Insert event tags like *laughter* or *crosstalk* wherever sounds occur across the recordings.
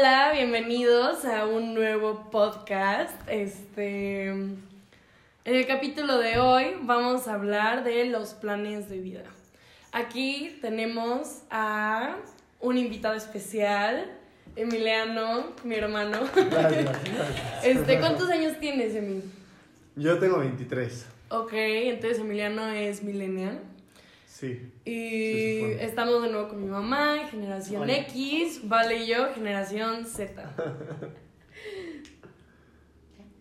Hola, bienvenidos a un nuevo podcast. Este, en el capítulo de hoy vamos a hablar de los planes de vida. Aquí tenemos a un invitado especial, Emiliano, mi hermano. Gracias, *laughs* Este, ¿cuántos años tienes, Emi? Yo tengo 23. Ok, entonces Emiliano es millennial. Sí. Y estamos de nuevo con mi mamá, generación Hola. X, Vale y yo, generación Z.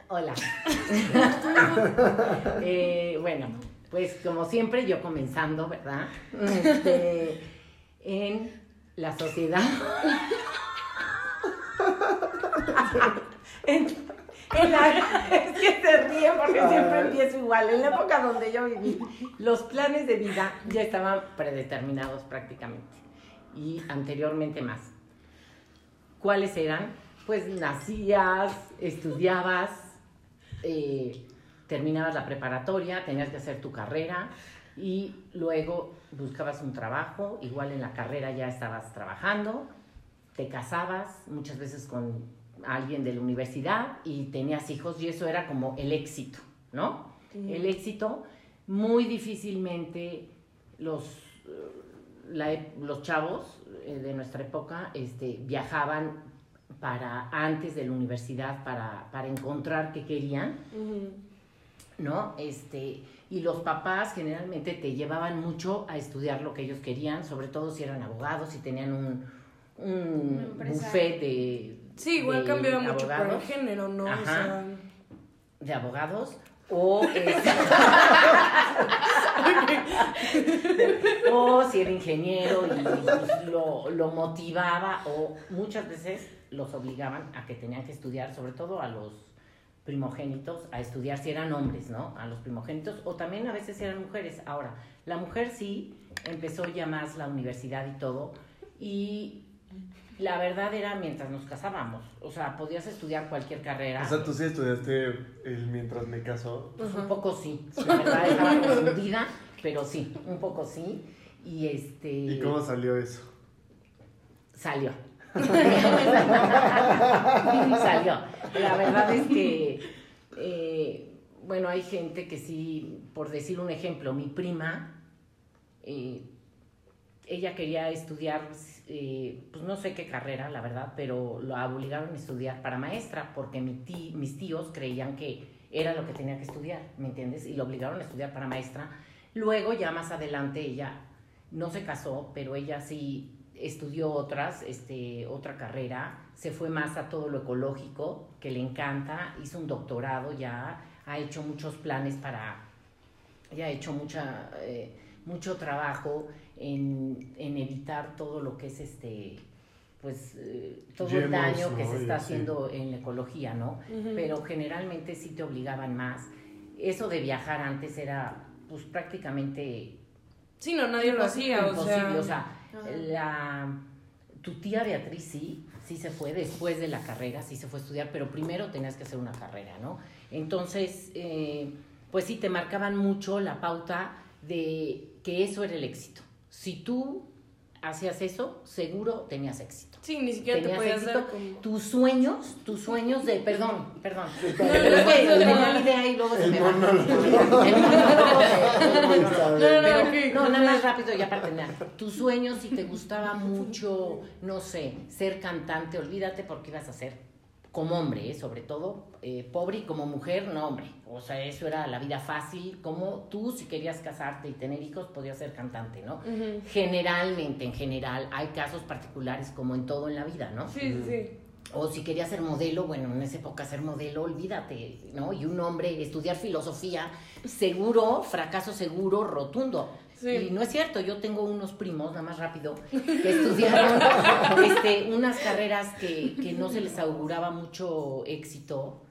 Hola. *laughs* Eh, bueno, pues como siempre, yo comenzando, ¿verdad? Este, en la sociedad. *laughs* en, *laughs* es que se ríen porque siempre empiezo igual. En la época donde yo viví, los planes de vida ya estaban predeterminados prácticamente. Y anteriormente más. ¿Cuáles eran? Pues nacías, estudiabas, eh, terminabas la preparatoria, tenías que hacer tu carrera y luego buscabas un trabajo, igual en la carrera ya estabas trabajando, te casabas muchas veces con alguien de la universidad y tenías hijos y eso era como el éxito, ¿no? El éxito, muy difícilmente los, eh, la los chavos eh, de nuestra época este, viajaban para antes de la universidad para, para encontrar qué querían, ¿no? Este, y los papás generalmente te llevaban mucho a estudiar lo que ellos querían, sobre todo si eran abogados, si tenían un, un buffet de Sí, igual cambiaba mucho por el género, ¿no? O Ajá. sea, de abogados o este, *laughs* *laughs* o si era ingeniero y pues, lo, lo motivaba o muchas veces los obligaban a que tenían que estudiar, sobre todo a los primogénitos, a estudiar si eran hombres, ¿no? A los primogénitos o también a veces eran mujeres. Ahora, la mujer sí empezó ya más la universidad y todo y la verdad era mientras nos casábamos, o sea, podías estudiar cualquier carrera. O sea, tú sí estudiaste el mientras me casó. Pues un poco sí, la verdad *laughs* estaba confundida, pero sí, un poco sí. Y este. ¿Y cómo salió eso? Salió. *laughs* salió. La verdad es que, eh, bueno, hay gente que sí, por decir un ejemplo, mi prima, eh, ella quería estudiar, eh, pues no sé qué carrera, la verdad, pero la obligaron a estudiar para maestra, porque mis tíos creían que era lo que tenía que estudiar, ¿me entiendes? Y lo obligaron a estudiar para maestra. Luego, ya más adelante, ella no se casó, pero ella sí estudió otras, este, otra carrera, se fue más a todo lo ecológico, que le encanta, hizo un doctorado ya, ha hecho muchos planes para, ya ha hecho mucha, eh, mucho trabajo en, en evitar todo lo que es este, pues, eh, todo el daño que ¿no? se está haciendo en la ecología, ¿no? Pero generalmente sí te obligaban más. Eso de viajar antes era, pues, prácticamente sí, no, nadie lo hacía, o imposible, sea. o sea, Ajá. la, tu tía Beatriz sí, sí se fue después de la carrera, sí se fue a estudiar, pero primero tenías que hacer una carrera, ¿no? Entonces, eh, pues sí, te marcaban mucho la pauta de que eso era el éxito. Si tú hacías eso, seguro tenías éxito. Sí, ni siquiera te Tenías podías éxito. como. Tus sueños, tus sueños de, perdón, perdón. no, y *laughs* *laughs* nada más rápido ya para terminar. Tus sueños, si te gustaba mucho, no sé, ser cantante, olvídate porque ibas a ser como hombre, ¿eh? sobre todo, eh, pobre y como mujer, no hombre. O sea, eso era la vida fácil. Como tú, si querías casarte y tener hijos, podías ser cantante, ¿no? Generalmente, en general, hay casos particulares como en todo en la vida, ¿no? Sí, sí, sí. O si querías ser modelo, bueno, en esa época ser modelo, olvídate, ¿no? Y un hombre estudiar filosofía, seguro, fracaso seguro, rotundo. Sí. Y no es cierto, yo tengo unos primos, nada más rápido, que estudiaron *laughs* este, unas carreras que, que no se les auguraba mucho éxito.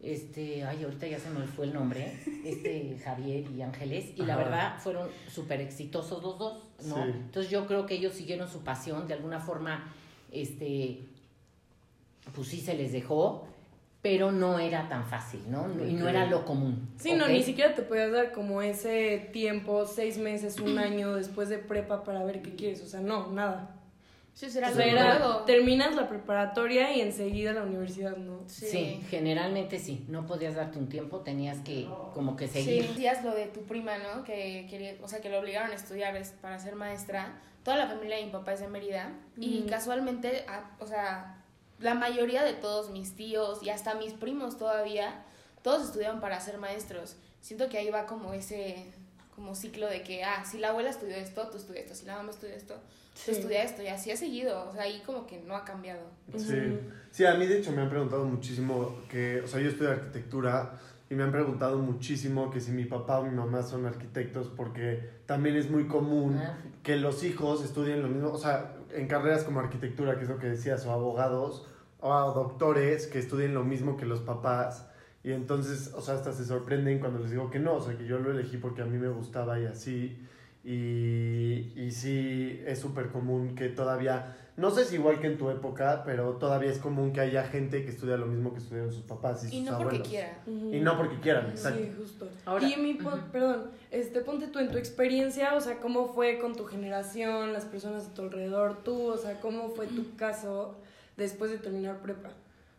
Este, ay, ahorita ya se me fue el nombre, este Javier y Ángeles, y la verdad fueron súper exitosos los dos, ¿no? Sí. Entonces yo creo que ellos siguieron su pasión, de alguna forma, este, pues sí se les dejó, pero no era tan fácil, ¿no? Y no era lo común. Sí, no, ni siquiera te podías dar como ese tiempo, seis meses, un año después de prepa para ver qué quieres. O sea, no, nada. Sí, será luego. terminas la preparatoria y enseguida la universidad, ¿no? Sí. generalmente sí. No podías darte un tiempo, tenías que como que Sí, seguir. decías lo de tu prima, ¿no? Que quería, o sea, que lo obligaron a estudiar es- para ser maestra. Toda la familia de mi papá es de Mérida y casualmente, a- o sea, la mayoría de todos mis tíos y hasta mis primos todavía, todos estudiaron para ser maestros. Siento que ahí va como ese como ciclo de que, ah, si la abuela estudió esto, tú estudias esto, si la mamá estudió esto, Sí. tú estudias esto y así ha seguido, o sea, ahí como que no ha cambiado. Sí. Sí, a mí de hecho me han preguntado muchísimo que, o sea, yo estudio arquitectura y me han preguntado muchísimo que si mi papá o mi mamá son arquitectos porque también es muy común Ah, que los hijos estudien lo mismo, o sea, en carreras como arquitectura, que es lo que decías, o abogados, o doctores que estudien lo mismo que los papás. Y entonces, o sea, hasta se sorprenden cuando les digo que no, o sea, que yo lo elegí porque a mí me gustaba y así. Y, y sí, es súper común que todavía, no sé si igual que en tu época, pero todavía es común que haya gente que estudia lo mismo que estudiaron sus papás y sus Y no porque abuelos. quiera. Ujú. Y no porque quieran, exacto. Sí, justo. Ahora- y mi, po- Ujú. perdón, este, ponte tú en tu experiencia, o sea, ¿cómo fue con tu generación, las personas a tu alrededor, tú, o sea, cómo fue tu caso después de terminar prepa?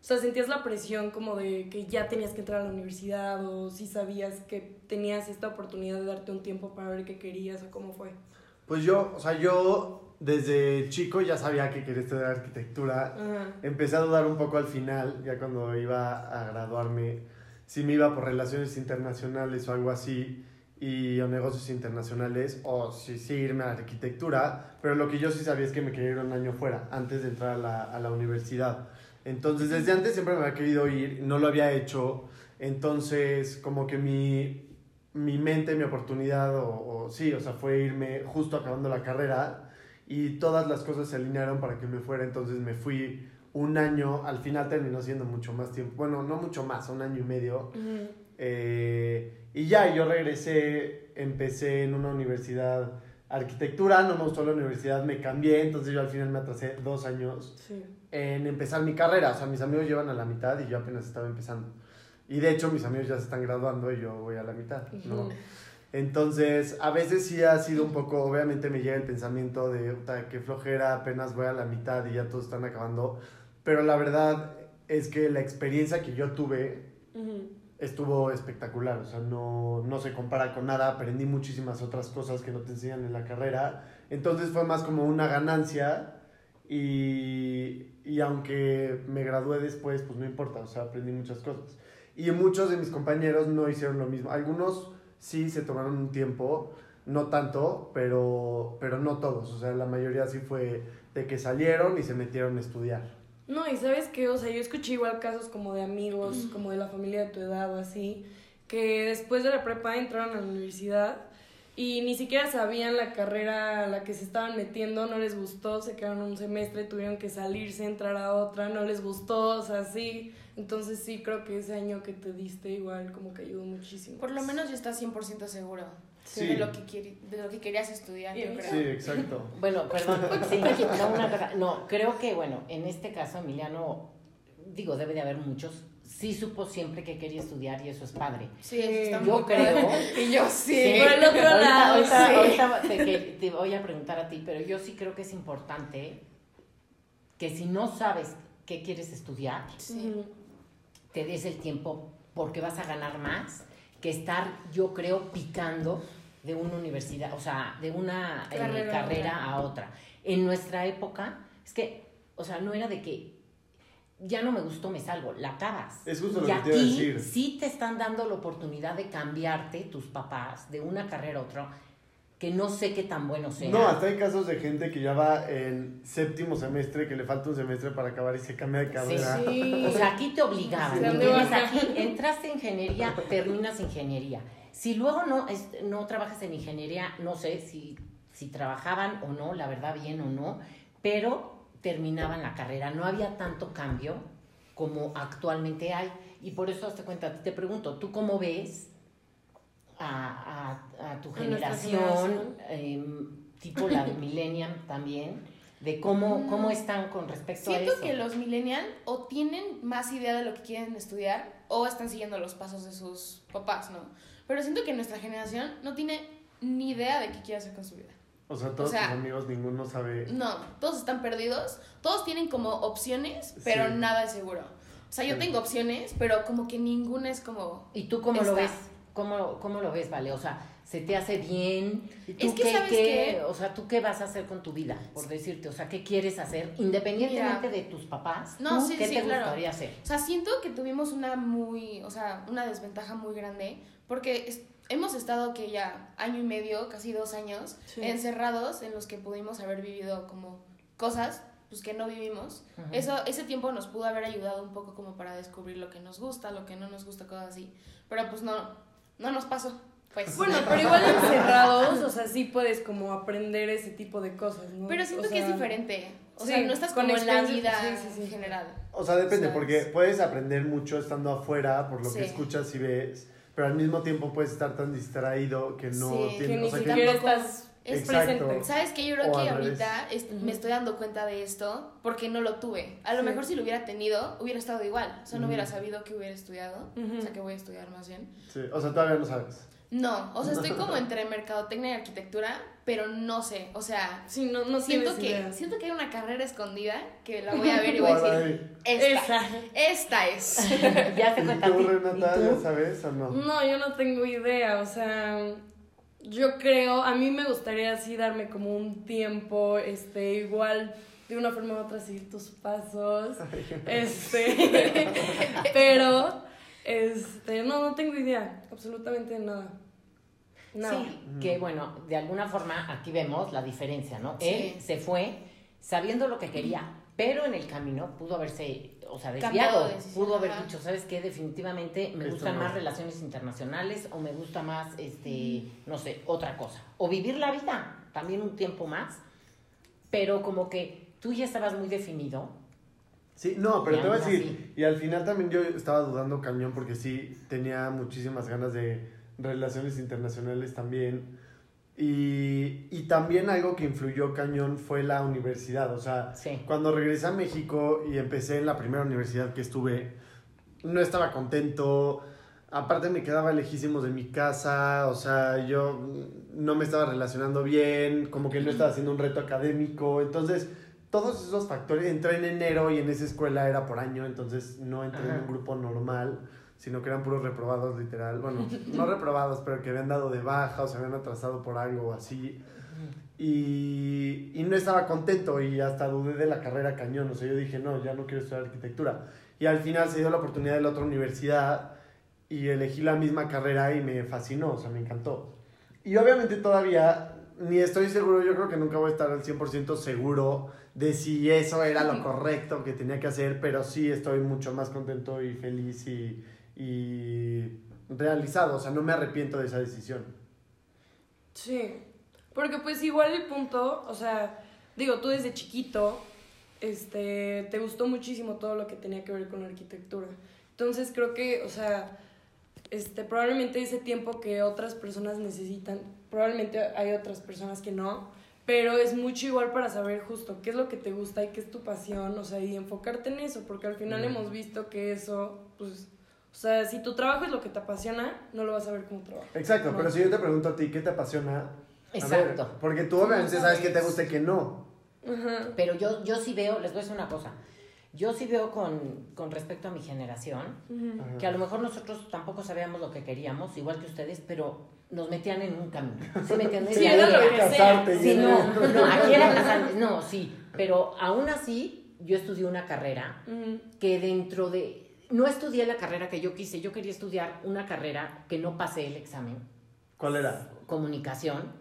O sea, ¿sentías la presión como de que ya tenías que entrar a la universidad o si sabías que tenías esta oportunidad de darte un tiempo para ver qué querías o cómo fue? Pues yo, o sea, yo desde chico ya sabía que quería estudiar arquitectura. Ajá. Empecé a dudar un poco al final, ya cuando iba a graduarme, si me iba por relaciones internacionales o algo así, y o negocios internacionales, o si sí irme a la arquitectura, pero lo que yo sí sabía es que me quería ir un año fuera, antes de entrar a la, a la universidad. Entonces, desde antes siempre me había querido ir, no lo había hecho, entonces como que mi, mi mente, mi oportunidad, o, o sí, o sea, fue irme justo acabando la carrera, y todas las cosas se alinearon para que me fuera, entonces me fui un año, al final terminó siendo mucho más tiempo, bueno, no mucho más, un año y medio, Ujú. eh, y ya, yo regresé, empecé en una universidad arquitectura, no me gustó la universidad, me cambié, entonces yo al final me atrasé dos años Sí. en empezar mi carrera, o sea, mis amigos llevan a la mitad y yo apenas estaba empezando. Y de hecho mis amigos ya se están graduando y yo voy a la mitad, ¿no? Entonces, a veces sí ha sido un poco, obviamente me llega el pensamiento de, "Puta, qué flojera, apenas voy a la mitad y ya todos están acabando, pero la verdad es que la experiencia que yo tuve Ujú. Estuvo espectacular, o sea, no, no se compara con nada, aprendí muchísimas otras cosas que no te enseñan en la carrera, entonces fue más como una ganancia y, y aunque me gradué después, pues no importa, o sea, aprendí muchas cosas. Y muchos de mis compañeros no hicieron lo mismo, algunos sí se tomaron un tiempo, no tanto, pero, pero no todos, o sea, la mayoría sí fue de que salieron y se metieron a estudiar. No, y sabes qué, o sea, yo escuché igual casos como de amigos, como de la familia de tu edad o así, que después de la prepa entraron a la universidad y ni siquiera sabían la carrera a la que se estaban metiendo, no les gustó, se quedaron un semestre, tuvieron que salirse, entrar a otra, no les gustó, o sea, sí. Entonces sí, creo que ese año que te diste igual como que ayudó muchísimo. Por lo menos ya estás 100% seguro Sí. de, lo que quieri- de lo que querías estudiar, yo creo. Sí, exacto. *laughs* Bueno, perdón, *laughs* sí, no, una cosa, no, creo que, bueno, en este caso Emiliano, digo, debe de haber muchos, sí supo siempre que quería estudiar y eso es padre. Sí, está Yo muy creo. padre. *laughs* Y yo sí. Sí. Por el otro Ahorita- lado, ahorita- sí. ahorita te, voy a preguntar a ti, pero yo sí creo que es importante que si no sabes qué quieres estudiar, Sí. Te des el tiempo porque vas a ganar más que estar, yo creo, picando de una universidad, o sea, de una eh, Carrera a a otra. En nuestra época, es que, o sea, no era de que ya no me gustó, me salgo, la acabas. Es justo lo y que te iba a aquí decir. sí te están dando la oportunidad de cambiarte tus papás de una carrera a otra, que no sé qué tan bueno sea. No, hasta hay casos de gente que ya va en séptimo semestre, que le falta un semestre para acabar y se cambia de carrera. Sí. O sea, aquí te obligaban. Sí, ¿me ¿dónde entiendes? vas? Aquí entraste en ingeniería, terminas ingeniería. Si luego no, es- no trabajas en ingeniería, no sé si, si trabajaban o no, la verdad, bien o no, pero terminaban la carrera. No había tanto cambio como actualmente hay. Y por eso, hazte cuenta, te pregunto, ¿tú cómo ves a, a- a tu generación, em, tipo la de Millennium también, de cómo, cómo están con respecto a Siento eso? que los millennials o tienen más idea de lo que quieren estudiar o están siguiendo los pasos de sus papás, ¿no? Pero siento que nuestra generación no tiene ni idea de qué quiere hacer con su vida. O sea, todos O sea, tus amigos, ninguno sabe. No, todos están perdidos. Todos tienen como opciones, pero Sí. nada es seguro. O sea, yo Sí. tengo opciones, pero como que ninguna es como... ¿Y tú cómo lo Está. ves? ¿Cómo, ¿Cómo lo ves, Vale? O sea, ¿se te hace bien? ¿Y tú Es que, qué, ¿sabes qué- qué? O sea, ¿tú qué vas a hacer con tu vida? Por decirte, o sea, ¿qué quieres hacer? Independientemente Mira. de tus papás, No, ¿tú sí, ¿qué sí, te claro. gustaría hacer? O sea, siento que tuvimos una muy, o sea, una desventaja muy grande porque es- hemos estado que ya año y medio, casi dos años, Sí. encerrados en los que pudimos haber vivido como cosas pues que no vivimos. Eso ese tiempo nos pudo haber ayudado un poco como para descubrir lo que nos gusta, lo que no nos gusta, cosas así. Pero pues no no nos pasó. Pues Bueno, pero igual encerrados, o sea, sí puedes como aprender ese tipo de cosas, ¿no? pero siento O que es diferente. O sí, sea, no estás con como en la vida sí, sí, sí. en general. O sea, depende, porque puedes aprender mucho estando afuera por lo que escuchas y ves, pero al mismo tiempo puedes estar tan distraído que no Sí, tienes. Que ni o sea, que- siquiera tampoco- estás es Exacto. presente. ¿Sabes qué? Yo creo O que ahorita es- Ujú. me estoy dando cuenta de esto porque no lo tuve. A lo Sí. mejor si lo hubiera tenido, hubiera estado igual. O sea, no Ujú. hubiera sabido que hubiera estudiado. Ujú. O sea, que voy a estudiar más bien. Sí, o sea, todavía no sabes. No, o sea, estoy como *laughs* entre mercadotecnia y arquitectura, pero no sé. O sea, Sí, no, no siento, que, idea. siento que hay una carrera escondida que la voy a ver y *laughs* voy a decir, esta, Esa. esta es. *laughs* ya te ¿Y cuenta a tú. ¿Y Renata, tú? ya sabes o no? No, yo no tengo idea, o sea, yo creo, a mí me gustaría así darme como un tiempo, este, igual de una forma u otra seguir tus pasos, este, pero, este, no, no tengo idea, absolutamente nada. Nada. Sí, que bueno, de alguna forma aquí vemos la diferencia, ¿no? Sí. Él se fue sabiendo lo que quería, pero en el camino pudo haberse, o sea, desviado, de pudo haber dicho, ¿sabes qué? Definitivamente me gustan no. más relaciones internacionales o me gusta más, este, no sé, otra cosa. O vivir la vida, también un tiempo más, pero como que tú ya estabas muy definido. Sí, no, pero te voy a decir, así. y al final también yo estaba dudando cañón porque sí tenía muchísimas ganas de relaciones internacionales también. Y, y también algo que influyó cañón fue la universidad. O sea, Sí. cuando regresé a México y empecé en la primera universidad que estuve, no estaba contento. Aparte me quedaba lejísimos de mi casa, o sea, yo no me estaba relacionando bien, como que no estaba haciendo un reto académico. Entonces, todos esos factores, entré en enero y en esa escuela era por año, entonces no entré en Ajá. un grupo normal, sino que eran puros reprobados literal. Bueno, no *laughs* reprobados, pero que habían dado de baja o se habían atrasado por algo así. Y, y no estaba contento y hasta dudé de la carrera cañón. O sea, yo dije, no, ya no quiero estudiar arquitectura. Y al final se dio la oportunidad de la otra universidad y elegí la misma carrera y me fascinó, o sea, me encantó. Y obviamente todavía ni estoy seguro, yo creo que nunca voy a estar al 100% seguro de si eso era lo correcto que tenía que hacer, pero sí estoy mucho más contento y feliz y, y realizado, o sea, no me arrepiento de esa decisión. Sí, porque pues igual el punto, o sea, digo, tú desde chiquito, este, te gustó muchísimo todo lo que tenía que ver con la arquitectura. Entonces creo que, o sea, este, probablemente ese tiempo que otras personas necesitan, probablemente hay otras personas que no, pero es mucho igual para saber justo qué es lo que te gusta y qué es tu pasión, o sea, y enfocarte en eso, porque al final Mm. hemos visto que eso, pues, o sea, si tu trabajo es lo que te apasiona, no lo vas a ver como trabajo. Exacto, No. pero si yo te pregunto a ti, ¿qué te apasiona? Exacto. ver, porque tú obviamente no sabes que te sabes. gusta y que no. Ajá. Pero yo, yo sí veo, les voy a decir una cosa, yo sí veo con, con respecto a mi generación. Ajá. que a lo mejor nosotros tampoco sabíamos lo que queríamos, igual que ustedes, pero nos metían en un camino. ¿Sí me entiendes? Sí, que Casarte, Sí, no, no, aquí era no, sí, pero aún así yo estudié una carrera que dentro de, no estudié la carrera que yo quise, yo quería estudiar una carrera que no pasé el examen, ¿Cuál era? comunicación,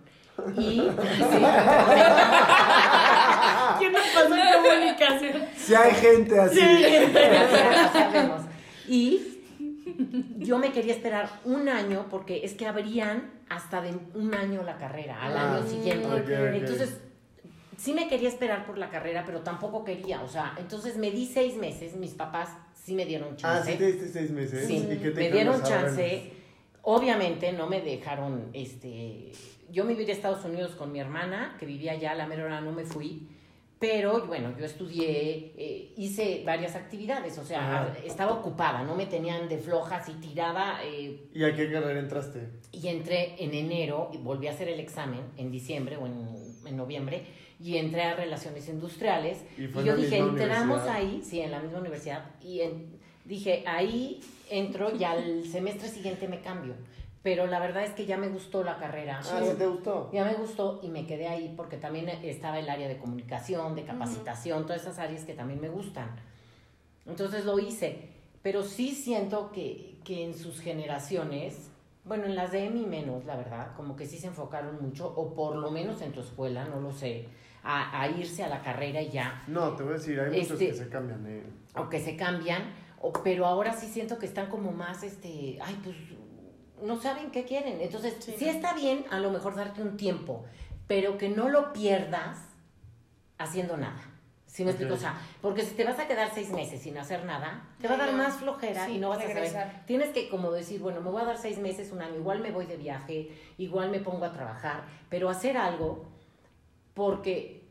y ¿Quién nos pasó en comunicación? Si hay gente así. Ya sabemos. Y yo me quería esperar un año porque es que abrían hasta de un año la carrera, al Ah, año siguiente. ok, ok. Entonces, sí me quería esperar por la carrera, pero tampoco quería. O sea, entonces me di seis meses, mis papás sí me dieron Ah, chance. sí te diste seis meses. Sí, ¿Y qué te me dieron chance. Obviamente no me dejaron, este, yo me vine a Estados Unidos con mi hermana, que vivía allá, a la mera hora no me fui, pero bueno, yo estudié, eh, hice varias actividades, o sea, Ajá. estaba ocupada, no me tenían de flojas y tirada, eh, ¿Y a qué carrera entraste? y entré en enero y volví a hacer el examen en diciembre o en en noviembre y entré a Relaciones Industriales. Y Y, fue yo dije, entramos ahí, sí, en la misma universidad, y en- dije, ahí entro y al semestre siguiente me cambio. Pero la verdad es que ya me gustó la carrera. Ah, ¿sí te gustó? Ya me gustó y me quedé ahí porque también estaba el área de comunicación, de capacitación, todas esas áreas que también me gustan. Entonces lo hice, pero sí siento que, que en sus generaciones, bueno, en las de Emi menos, la verdad, como que sí se enfocaron mucho, o por lo menos en tu escuela, no lo sé, a, a irse a la carrera y ya, No, te voy a decir, hay muchos Este- que se cambian, eh. o que se cambian, o, pero ahora sí siento que están como más, este, ay, pues no saben qué quieren. Entonces, Sí. sí, está bien a lo mejor darte un tiempo, pero que no lo pierdas haciendo nada. ¿Sí me explico? O sea, porque si te vas a quedar seis meses sin hacer nada, te va a dar más flojera Sí, y no vas a regresar. saber. Tienes que como decir, bueno, me voy a dar seis meses, un año, igual me voy de viaje, igual me pongo a trabajar, pero hacer algo porque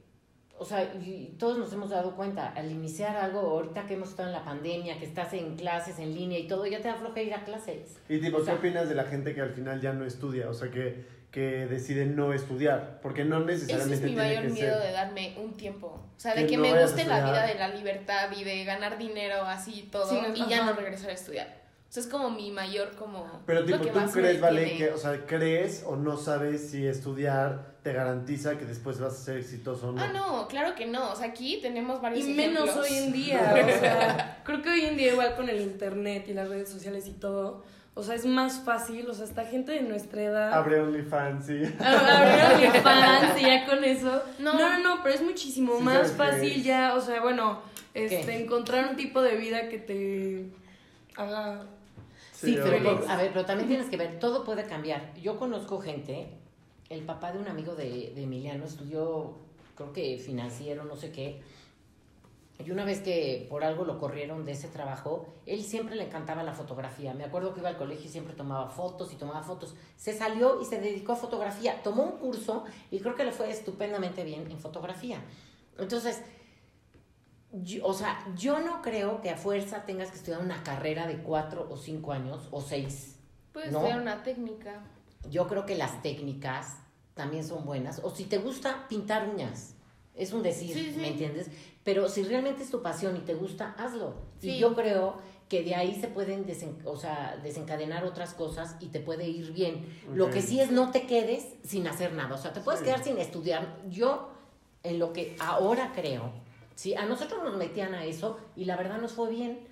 o sea, y todos nos hemos dado cuenta, al iniciar algo, ahorita que hemos estado en la pandemia, que estás en clases, en línea y todo, ya te da flojera ir a clases. Y tipo, O ¿qué sea- opinas de la gente que al final ya no estudia? O sea, que, que decide no estudiar. Porque no Ese necesariamente es mi tiene mayor que miedo ser. de darme un tiempo. O sea, de Que que no me guste la vida de la libertad y de ganar dinero así todo Sí, no, y ya no regresar a estudiar. Sea, es como mi mayor como... Pero tipo, ¿tú crees, Vale, que, o sea, crees o no sabes si estudiar te garantiza que después vas a ser exitoso o no? Ah, no, claro que no. O sea, aquí tenemos varios Y menos hoy en día, *laughs* o sea, creo que hoy en día igual con el internet y las redes sociales y todo, o sea, es más fácil, o sea, esta gente de nuestra edad Abre OnlyFans, sí. abrir OnlyFans y ya con eso. No. No, no, no, pero es muchísimo Sí, más fácil ya, o sea, bueno, ¿Qué? este, encontrar un tipo de vida que te haga... Sí, pero a ver, pero también tienes que ver, todo puede cambiar. Yo conozco gente, el papá de un amigo de, de Emiliano estudió, creo que financiero, no sé qué, y una vez que por algo lo corrieron de ese trabajo, él siempre le encantaba la fotografía. Me acuerdo que iba al colegio y siempre tomaba fotos y tomaba fotos. Se salió y se dedicó a fotografía. Tomó un curso y creo que le fue estupendamente bien en fotografía. Entonces, yo- o sea, yo no creo que a fuerza tengas que estudiar una carrera de cuatro o cinco años o seis. Puedes ¿no? estudiar una técnica. Yo creo que las técnicas también son buenas. O si te gusta pintar uñas, es un decir, Sí, sí. ¿me entiendes? Pero si realmente es tu pasión y te gusta, hazlo. Y yo creo que de ahí se pueden desen- o sea, desencadenar otras cosas y te puede ir bien. Lo que sí es no te quedes sin hacer nada. O sea, te puedes Sí. quedar sin estudiar. Yo, en lo que ahora creo, sí, a nosotros nos metían a eso y la verdad nos fue bien.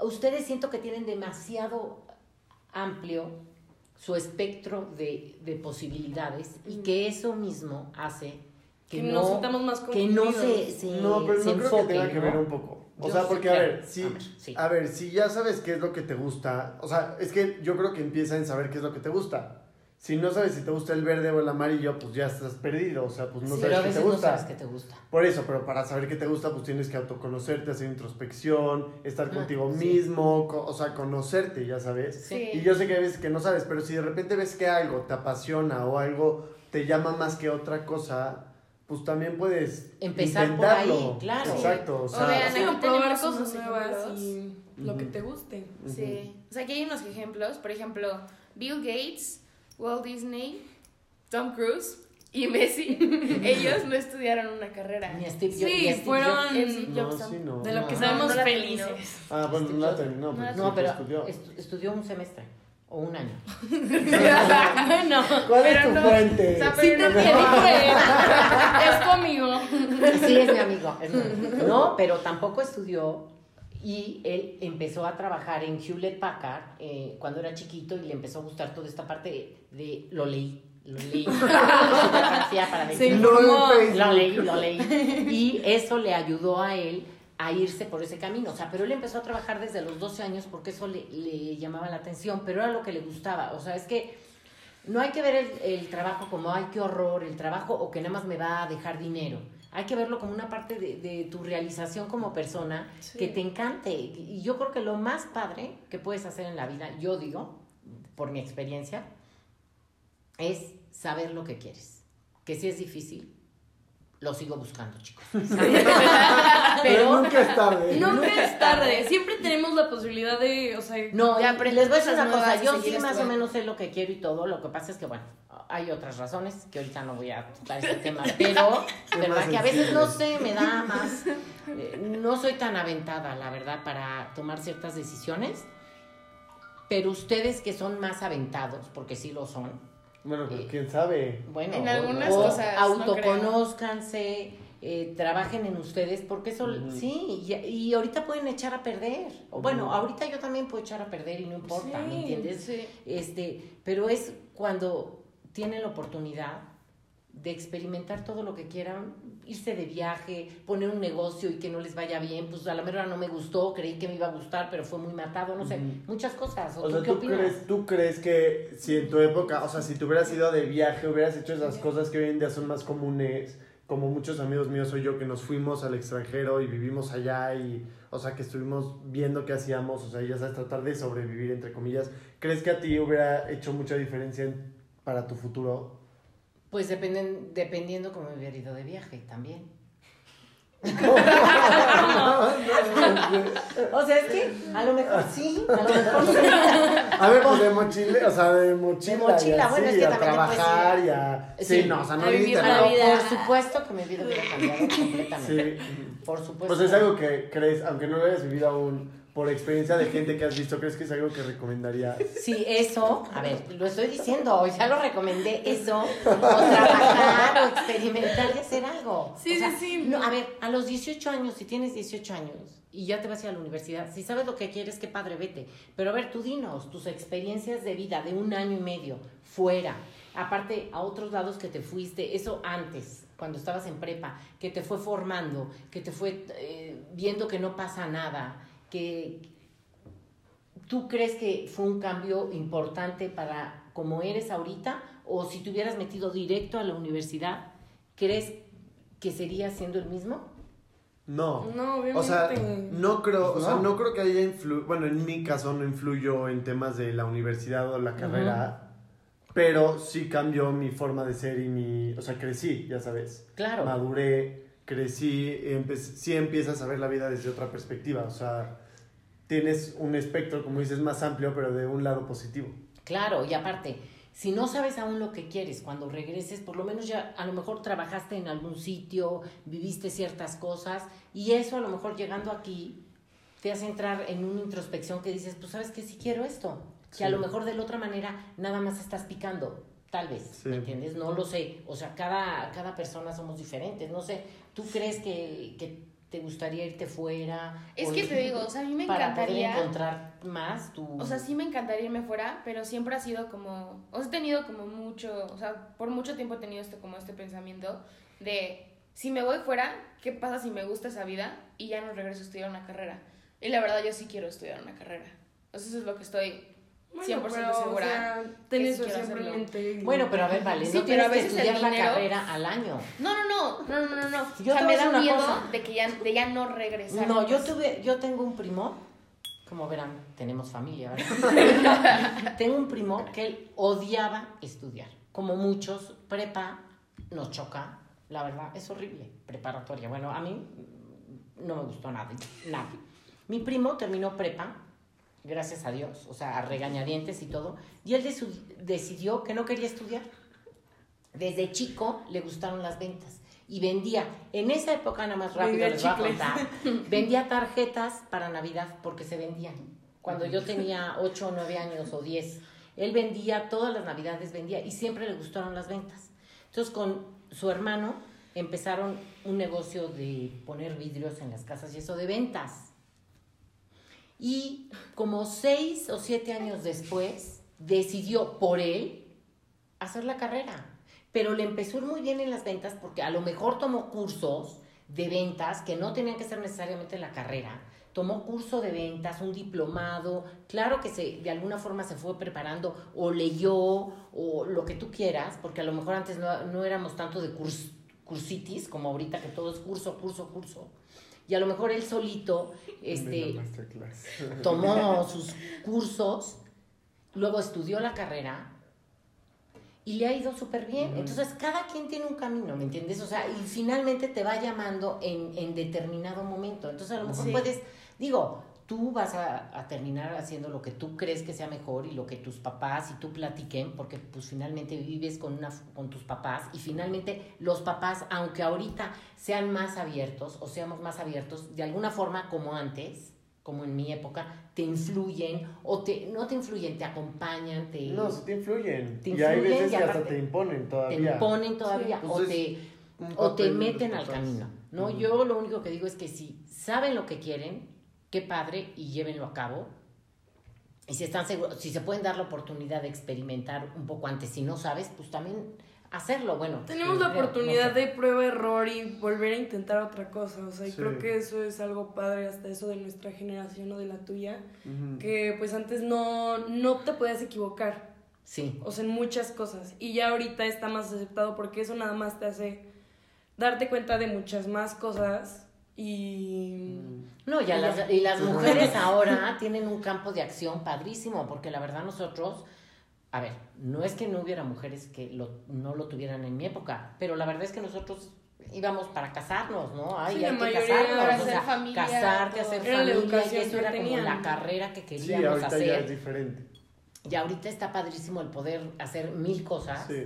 Ustedes siento que tienen demasiado amplio su espectro de, de posibilidades y que eso mismo hace que, Que no, nos sintamos más que no se, se, No, pero se no creo que tenga que ¿no? ver un poco. O Yo sea, sí porque a ver, si, Ah, sí. a ver, si ya sabes qué es lo que te gusta, o sea, es que yo creo que empieza en saber qué es lo que te gusta. Si no sabes si te gusta el verde o el amarillo, pues ya estás perdido, o sea, pues no Sí, pero sabes qué te no gusta. sabes qué te gusta. Por eso, pero para saber qué te gusta, pues tienes que autoconocerte, hacer introspección, estar Ah, contigo sí. mismo, co- o sea, conocerte, ya sabes. Sí. Y yo sé que hay veces que no sabes, pero si de repente ves que algo te apasiona o algo te llama más que otra cosa, pues también puedes Empezar por ahí, intentarlo. claro. Exacto, o O sea, Sí, probar cosas nuevas y lo que te guste. Sí. O sea, aquí hay unos ejemplos. Por ejemplo, Bill Gates, Walt Disney, Tom Cruise y Messi. *laughs* Ellos no estudiaron una carrera. Ni Steve Sí, fueron- Jobs. Sí, no, no. De lo No. que No, sabemos no felices. Ah, bueno, no la terminó, No pero sí No, pero estudió. est- estudió un semestre o un año. *laughs* bueno, ¿Cuál es tu no. fuente? O sea, sí te pero no- entiendo, *laughs* es tu amigo. Sí, es mi amigo. es mi amigo. No, pero tampoco estudió y él empezó a trabajar en Hewlett Packard eh, cuando era chiquito y le empezó a gustar toda esta parte de, de- lo leí, lo leí. *laughs* Para Sí. No lo leí, lo leí. Y eso le ayudó a él a irse por ese camino. O sea, pero él empezó a trabajar desde los 12 años porque eso le, le llamaba la atención, pero era lo que le gustaba. O sea, es que no hay que ver el, el trabajo como, ay, qué horror, el trabajo o que nada más me va a dejar dinero. Hay que verlo como una parte de, de tu realización como persona Sí. que te encante. Y yo creo que lo más padre que puedes hacer en la vida, yo digo, por mi experiencia, es saber lo que quieres. Que si es difícil, lo sigo buscando, chicos. *laughs* Pero Pero nunca es tarde. Nunca es tarde. Siempre tenemos la posibilidad de, o sea, no, De ya, aprender les voy a decir cosas una cosa, yo sí más o menos sé lo que quiero y todo, lo que pasa es que bueno, hay otras razones que ahorita no voy a tocar ese tema, *laughs* pero verdad que a veces no sé, me da más, *laughs* eh, no soy tan aventada, la verdad, para tomar ciertas decisiones, pero ustedes que son más aventados, porque sí lo son, Bueno, pues Eh, quién sabe. bueno, En o- algunas o cosas, no autoconózcanse, eh, trabajen en ustedes, porque eso, sí, y, y ahorita pueden echar a perder. O bueno, ahorita yo también puedo echar a perder y no importa, ¿me entiendes? Sí. Este, pero es cuando tienen la oportunidad de experimentar todo lo que quieran, irse de viaje, poner un negocio y que no les vaya bien, pues a la mera no me gustó, creí que me iba a gustar, pero fue muy matado, no sé, muchas cosas. ¿O, O tú sea, qué ¿tú opinas? crees, ¿tú crees que si en tu época, o sea, si te hubieras ido de viaje, hubieras hecho esas cosas que hoy en día son más comunes, como muchos amigos míos soy yo, que nos fuimos al extranjero y vivimos allá y, o sea, que estuvimos viendo qué hacíamos, o sea, ya sabes, tratar de sobrevivir, entre comillas, ¿crees que a ti hubiera hecho mucha diferencia en- para tu futuro? Pues dependen, dependiendo cómo me hubiera ido de viaje también. *laughs* O sea, es que a lo mejor sí, a lo mejor sí. *laughs* A ver, pues de mochila, o sea, de mochila, De mochila, y así, bueno, es que a también trabajar y a... Sí, Sí, no, o sea, no vivir la vida. Por supuesto que mi vida hubiera cambiado completamente. Sí. Por supuesto. Pues es algo que crees, aunque no lo hayas vivido aún, por experiencia de gente que has visto, ¿crees que es algo que recomendarías? Sí, eso, a ver, lo estoy diciendo, ya lo recomendé, eso, o trabajar, o experimentar y hacer algo. Sí, O sea, sí, sí. No, a ver, a los 18 años, si tienes 18 años y ya te vas a ir a la universidad, si sabes lo que quieres, qué padre, vete. Pero a ver, tú dinos, tus experiencias de vida de un año y medio, fuera, aparte a otros lados que te fuiste, eso antes, cuando estabas en prepa, que te fue formando, que te fue eh, viendo que no pasa nada, que ¿Tú crees que fue un cambio importante para como eres ahorita? O si te hubieras metido directo a la universidad, ¿crees que sería siendo el mismo? No. No, obviamente. O sea, no creo, Pues o sea, no. no creo que haya influ bueno, en mi caso no influyó en temas de la universidad o la carrera, pero sí cambió mi forma de ser y mi, o sea, crecí, ya sabes. Claro. Maduré, crecí, sí empiezas a ver la vida desde otra perspectiva, o sea, tienes un espectro, como dices, más amplio, pero de un lado positivo. Claro, y aparte, si no sabes aún lo que quieres, cuando regreses, por lo menos ya a lo mejor trabajaste en algún sitio, viviste ciertas cosas, y eso a lo mejor llegando aquí te hace entrar en una introspección que dices, pues sabes que sí quiero esto, que a Sí. lo mejor de la otra manera nada más estás picando, tal vez, Sí. ¿me entiendes? No lo sé, o sea, cada, cada persona somos diferentes, no sé, ¿tú crees que, que te gustaría irte fuera? Es que te digo, o sea, a mí me para poder encantaría. encontrar más tu... O sea, sí me encantaría irme fuera, pero siempre ha sido como, o sea, he tenido como mucho, o sea, por mucho tiempo he tenido este como este pensamiento de si me voy fuera, ¿qué pasa si me gusta esa vida y ya no regreso a estudiar una carrera? Y la verdad yo sí quiero estudiar una carrera. O sea, eso es lo que estoy 100% pero, segura O sea, que ten sí eso siempre mente. Bueno, pero a ver, vale, Sí, no pero tienes a que veces estudiar la dinero- carrera al año. No, no, no, no, no, no, no. Yo o sea, me da una miedo cosa. de que ya de ya no regresar. No, yo tuve, yo tengo un primo, como verán, tenemos familia, ¿verdad? *laughs* tengo un primo que él odiaba estudiar. Como muchos, prepa nos choca, la verdad, es horrible, preparatoria. Bueno, a mí no me gustó nada, nada. Mi primo terminó prepa, gracias a Dios, o sea, a regañadientes y todo, y él decidió que no quería estudiar. Desde chico le gustaron las ventas y vendía, en esa época nada más rápido les voy a contar, *laughs* vendía tarjetas para Navidad porque se vendían. Cuando yo tenía 8 o 9 años o 10, él vendía, todas las Navidades vendía y siempre le gustaron las ventas. Entonces con su hermano empezaron un negocio de poner vidrios en las casas y eso de ventas. Y como 6 o 7 años después, decidió por él hacer la carrera. Pero le empezó muy bien en las ventas porque a lo mejor tomó cursos de ventas que no tenían que ser necesariamente la carrera. Tomó curso de ventas, un diplomado, claro que se, de alguna forma se fue preparando o leyó o lo que tú quieras, porque a lo mejor antes no, no éramos tanto de curs, cursitis como ahorita que todo es curso, curso, curso. Y a lo mejor él solito este, *laughs* tomó sus cursos, luego estudió la carrera y le ha ido súper bien. Entonces, cada quien tiene un camino, ¿me entiendes? O sea, y finalmente te va llamando en, en determinado momento. Entonces, a lo mejor Sí. puedes, digo, tú vas a, a terminar haciendo lo que tú crees que sea mejor y lo que tus papás y tú platiquen, porque pues finalmente vives con, una, con tus papás y finalmente los papás, aunque ahorita sean más abiertos o seamos más abiertos, de alguna forma como antes, como en mi época, te influyen o te, no te influyen, te acompañan, te, No, sí te influyen. Te y hay influyen veces y que hasta te imponen te todavía. imponen todavía Sí. o te o te meten al camino, ¿no? Yo lo único que digo es que si saben lo que quieren, qué padre y llévenlo a cabo. Y si están seguros, si se pueden dar la oportunidad de experimentar un poco antes, si no sabes, pues también hacerlo. Bueno, Tenemos la oportunidad no sé. de prueba error y volver a intentar otra cosa, o sea, y Sí. creo que eso es algo padre hasta eso de nuestra generación o de la tuya, que pues antes no no te podías equivocar, Sí, o sea, en muchas cosas y ya ahorita está más aceptado porque eso nada más te hace darte cuenta de muchas más cosas y No, ya Y las, ya. y las *laughs* mujeres ahora tienen un campo de acción padrísimo, porque la verdad nosotros, a ver, no es que no hubiera mujeres que lo, no lo tuvieran en mi época, pero la verdad es que nosotros íbamos para casarnos, ¿no? Ay, Sí, la hay que casarnos, para o hacer sea, familia, casarte, todo. hacer Era la familia, y eso era como la carrera que Sí, queríamos ahorita ya es hacer. diferente. Y ahorita está padrísimo el poder hacer mil cosas Sí.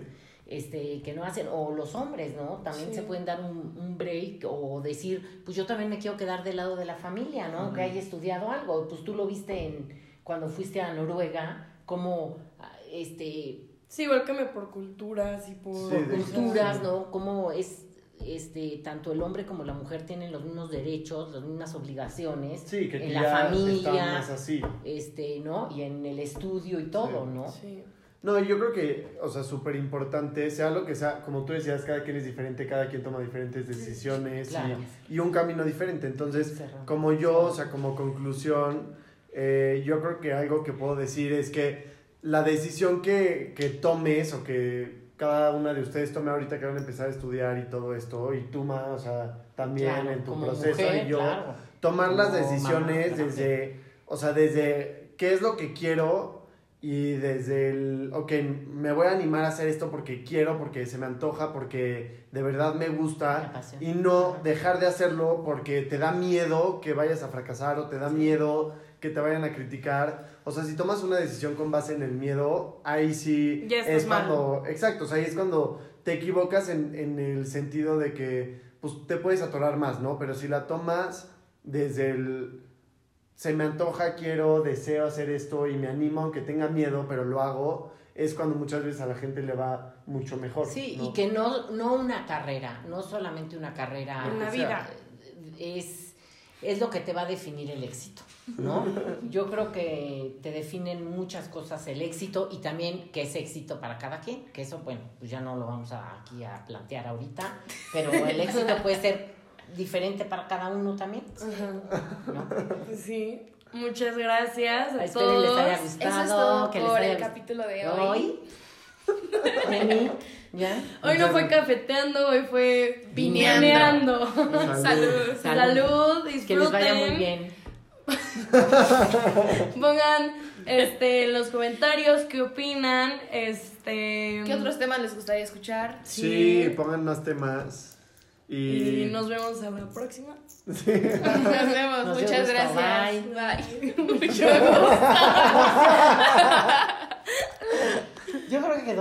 Este, que no hacen, o los hombres, ¿no? También Sí. se pueden dar un, un break o decir, pues yo también me quiero quedar del lado de la familia, ¿no? Que haya estudiado algo. Pues tú lo viste en, cuando fuiste a Noruega, como, ah, este, sí, igual que me por culturas y por Sí, culturas, ¿no? Como es, este, tanto el hombre como la mujer tienen los mismos derechos, las mismas obligaciones Sí, que en la familia, así. este, ¿no? Y en el estudio y todo, Sí. ¿no? Sí. No, yo creo que, o sea, súper importante, sea lo que sea, como tú decías, cada quien es diferente, cada quien toma diferentes decisiones y- Claro. y, un camino diferente. Entonces, como yo, o sea, como conclusión, eh, yo creo que algo que puedo decir es que la decisión que, que tomes o que cada una de ustedes tome ahorita que van a empezar a estudiar y todo esto, y tú, Ma, o sea, también Claro, en tu proceso mujer, y yo, claro. tomar las decisiones mamá, desde, o sea, desde qué es lo que quiero y desde el, ok, me voy a animar a hacer esto porque quiero, porque se me antoja, porque de verdad me gusta y no dejar de hacerlo porque te da miedo que vayas a fracasar o te da miedo que te vayan a criticar. O sea, si tomas una decisión con base en el miedo, ahí sí es cuando, exacto, o sea, ahí es cuando te equivocas en, en el sentido de que pues te puedes atorar más, ¿no? Pero si la tomas desde el se me antoja, quiero, deseo hacer esto y me animo aunque tenga miedo, pero lo hago, es cuando muchas veces a la gente le va mucho mejor. Sí, ¿no? y que no, no una carrera, no solamente una carrera. Sea, vida. Es, es lo que te va a definir el éxito, ¿no? *laughs* Yo creo que te definen muchas cosas el éxito y también qué es éxito para cada quien, que eso, bueno, pues ya no lo vamos a, aquí a plantear ahorita, pero el éxito puede ser diferente para cada uno también, ¿no? *laughs* Sí. Muchas gracias a Espero les todos. haya Eso gustado, es todo que les por haya el capítulo de hoy. Neni, ¿ya? *laughs* Hoy no fue cafeteando, hoy fue Vineando. *laughs* Salud. Salud, salud, Que disfruten. les vaya muy bien. Pongan este, en los comentarios qué opinan. Este, ¿Qué otros temas les gustaría escuchar? Sí, pongan más temas. Y, Y nos vemos a la próxima. *laughs* Nos vemos. Nos Muchas gracias. Bye. Bye. *laughs* Mucho gusto. *laughs* Yo creo que quedó